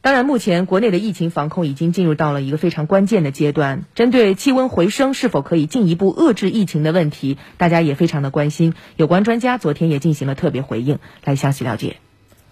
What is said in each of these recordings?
当然，目前国内的疫情防控已经进入到了一个非常关键的阶段。针对气温回升是否可以进一步遏制疫情的问题，大家也非常的关心。有关专家昨天也进行了特别回应，来详细了解。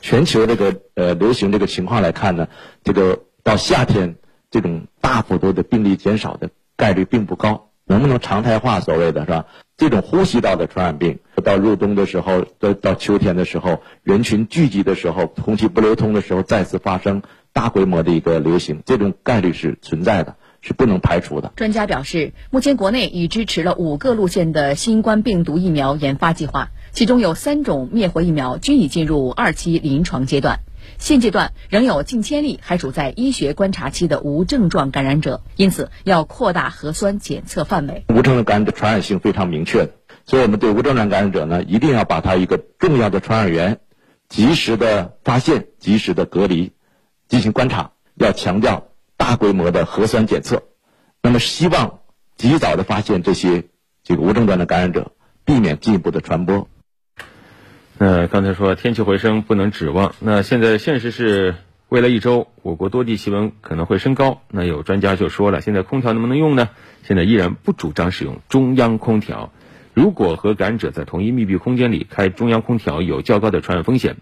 全球这个呃流行这个情况来看呢，这个到夏天这种大幅度的病例减少的概率并不高。能不能常态化？所谓的是吧？这种呼吸道的传染病，到入冬的时候，到到秋天的时候，人群聚集的时候，空气不流通的时候，再次发生大规模的一个流行，这种概率是存在的，是不能排除的。专家表示，目前国内已支持了五个路线的新冠病毒疫苗研发计划，其中有三种灭活疫苗均已进入二期临床阶段。现阶段仍有近千例还处在医学观察期的无症状感染者，因此要扩大核酸检测范围。无症状感染的传染性非常明确，所以我们对无症状感染者呢，一定要把他一个重要的传染源及时的发现、及时的隔离、进行观察，要强调大规模的核酸检测。那么，希望及早的发现这些这个无症状的感染者，避免进一步的传播。那刚才说天气回升不能指望，那现在现实是未来一周我国多地气温可能会升高。那有专家就说了，现在空调能不能用呢？现在依然不主张使用中央空调。如果和感染者在同一密闭空间里开中央空调，有较高的传染风险。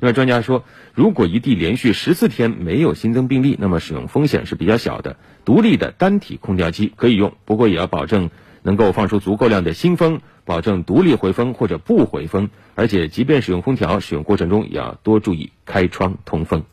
另外，专家说，如果一地连续十四天没有新增病例，那么使用风险是比较小的。独立的单体空调机可以用，不过也要保证能够放出足够量的新风。保证独立回风或者不回风，而且即便使用空调，使用过程中也要多注意开窗通风。